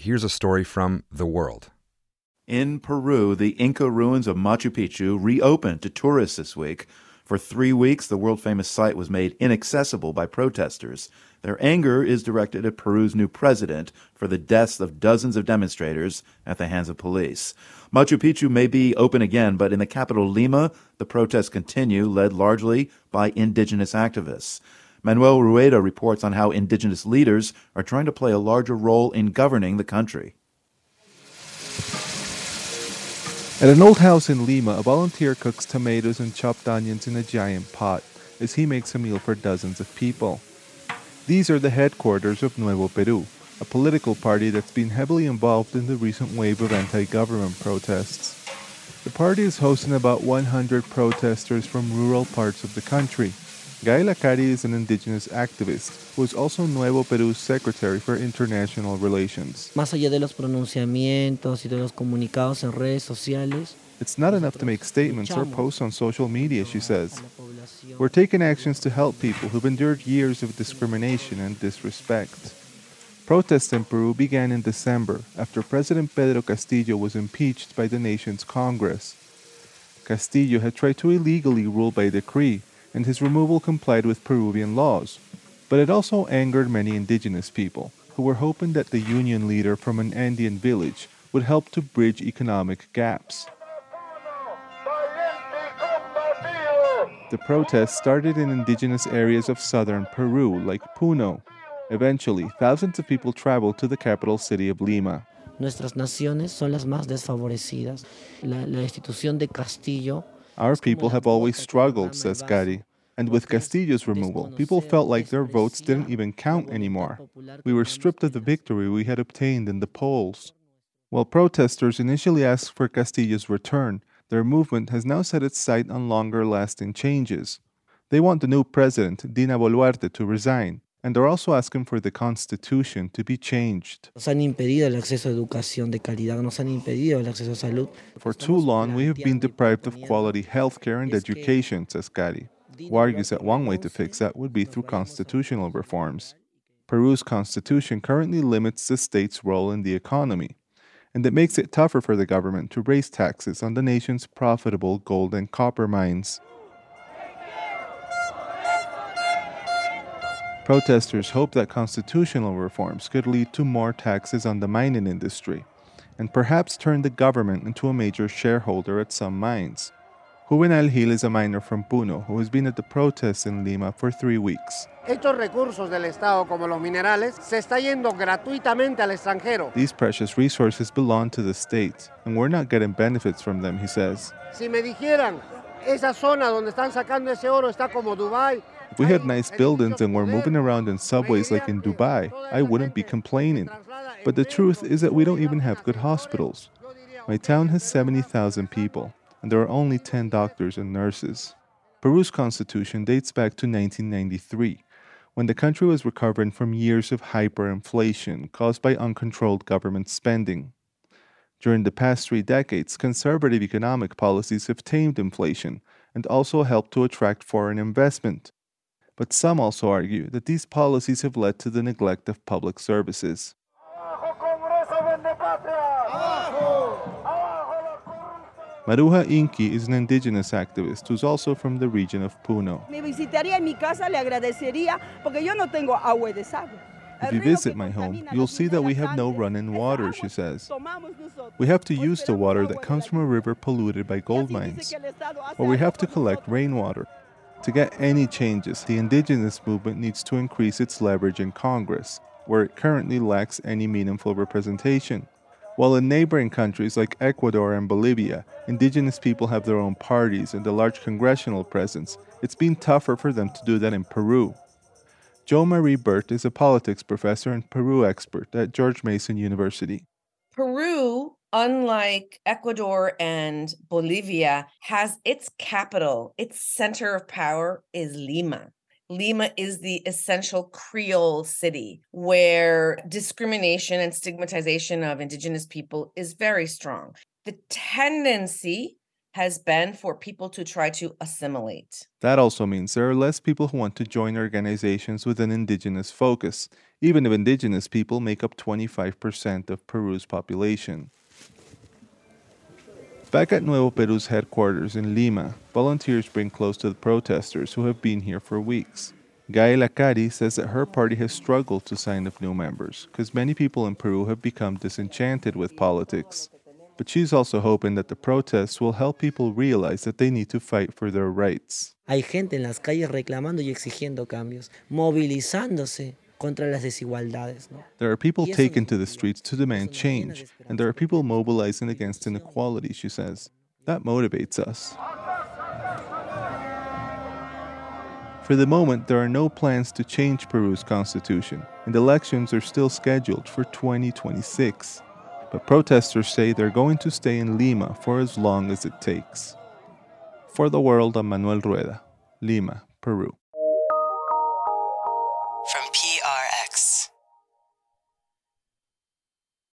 here's a story from The World. In Peru, the Inca ruins of Machu Picchu reopened to tourists this week. For three weeks, the world famous site was made inaccessible by protesters. Their anger is directed at Peru's new president for the deaths of dozens of demonstrators at the hands of police. Machu Picchu may be open again, but in the capital Lima, the protests continue, led largely by indigenous activists. Manuel Rueda reports on how indigenous leaders are trying to play a larger role in governing the country. At an old house in Lima, a volunteer cooks tomatoes and chopped onions in a giant pot as he makes a meal for dozens of people. These are the headquarters of Nuevo Peru, a political party that's been heavily involved in the recent wave of anti government protests. The party is hosting about 100 protesters from rural parts of the country, Gahela Cari is an indigenous activist who is also Nuevo Peru's Secretary for International Relations. Más allá de los pronunciamientos y de los comunicados en redes sociales, It's not enough to make statements or posts on social media, she says. We're taking actions to help people who've endured years of discrimination and disrespect. Protests in Peru began in December after President Pedro Castillo was impeached by the nation's Congress. Castillo had tried to illegally rule by decree and his removal complied with Peruvian laws. But it also angered many indigenous people, who were hoping that the union leader from an Andean village would help to bridge economic gaps. The protests started in indigenous areas of southern Peru, like Puno. Eventually, thousands of people traveled to the capital city of Lima. Nuestras naciones son las más desfavorecidas. La, la institución de Castillo our people have always struggled, says Cari. And with Castillo's removal, people felt like their votes didn't even count anymore. We were stripped of the victory we had obtained in the polls. While protesters initially asked for Castillo's return, their movement has now set its sight on longer lasting changes. They want the new president, Dina Boluarte, to resign, and they're also asking for the constitution to be changed. For too long, we have been deprived of quality health care and education, says Cari, who argues that one way to fix that would be through constitutional reforms. Peru's constitution currently limits the state's role in the economy, and it makes it tougher for the government to raise taxes on the nation's profitable gold and copper mines. Protesters hope that constitutional reforms could lead to more taxes on the mining industry and perhaps turn the government into a major shareholder at some mines. Juvenal Gil is a miner from Puno who has been at the protests in Lima for three weeks. Estos recursos del Estado, como los minerales, se está yendo gratuitamente al extranjero. These precious resources belong to the state, and we're not getting benefits from them, he says. Si me dijeran, esa zona donde están sacando ese oro está como Dubai, if we had nice buildings and were moving around in subways like in Dubai, I wouldn't be complaining. But the truth is that we don't even have good hospitals. My town has 70,000 people, and there are only 10 doctors and nurses. Peru's constitution dates back to 1993, when the country was recovering from years of hyperinflation caused by uncontrolled government spending. During the past three decades, conservative economic policies have tamed inflation and also helped to attract foreign investment. But some also argue that these policies have led to the neglect of public services. Maruja Inki is an indigenous activist who's also from the region of Puno. If you visit my home, you'll see that we have no running water, she says. We have to use the water that comes from a river polluted by gold mines, or we have to collect rainwater. To get any changes, the indigenous movement needs to increase its leverage in Congress, where it currently lacks any meaningful representation. While in neighboring countries like Ecuador and Bolivia, indigenous people have their own parties and a large congressional presence, it's been tougher for them to do that in Peru. Jo Marie Burt is a politics professor and Peru expert at George Mason University. Peru unlike Ecuador and Bolivia, has its capital, its center of power is Lima. Lima is the essential Creole city where discrimination and stigmatization of Indigenous people is very strong. The tendency has been for people to try to assimilate. That also means there are less people who want to join organizations with an indigenous focus, even if indigenous people make up 25% of Peru's population. Back at Nuevo Peru's headquarters in Lima, volunteers bring clothes to the protesters who have been here for weeks. Gahela Cari says that her party has struggled to sign up new members because many people in Peru have become disenchanted with politics. But she's also hoping that the protests will help people realize that they need to fight for their rights. Hay gente en las calles reclamando y exigiendo cambios, movilizándose contra las desigualdades. ¿no? There are people taken to the streets to demand change, and there are people mobilizing against inequality, she says. That motivates us. For the moment, there are no plans to change Peru's constitution, and elections are still scheduled for 2026. But protesters say they're going to stay in Lima for as long as it takes. For the world, I'm Manuel Rueda, Lima, Peru.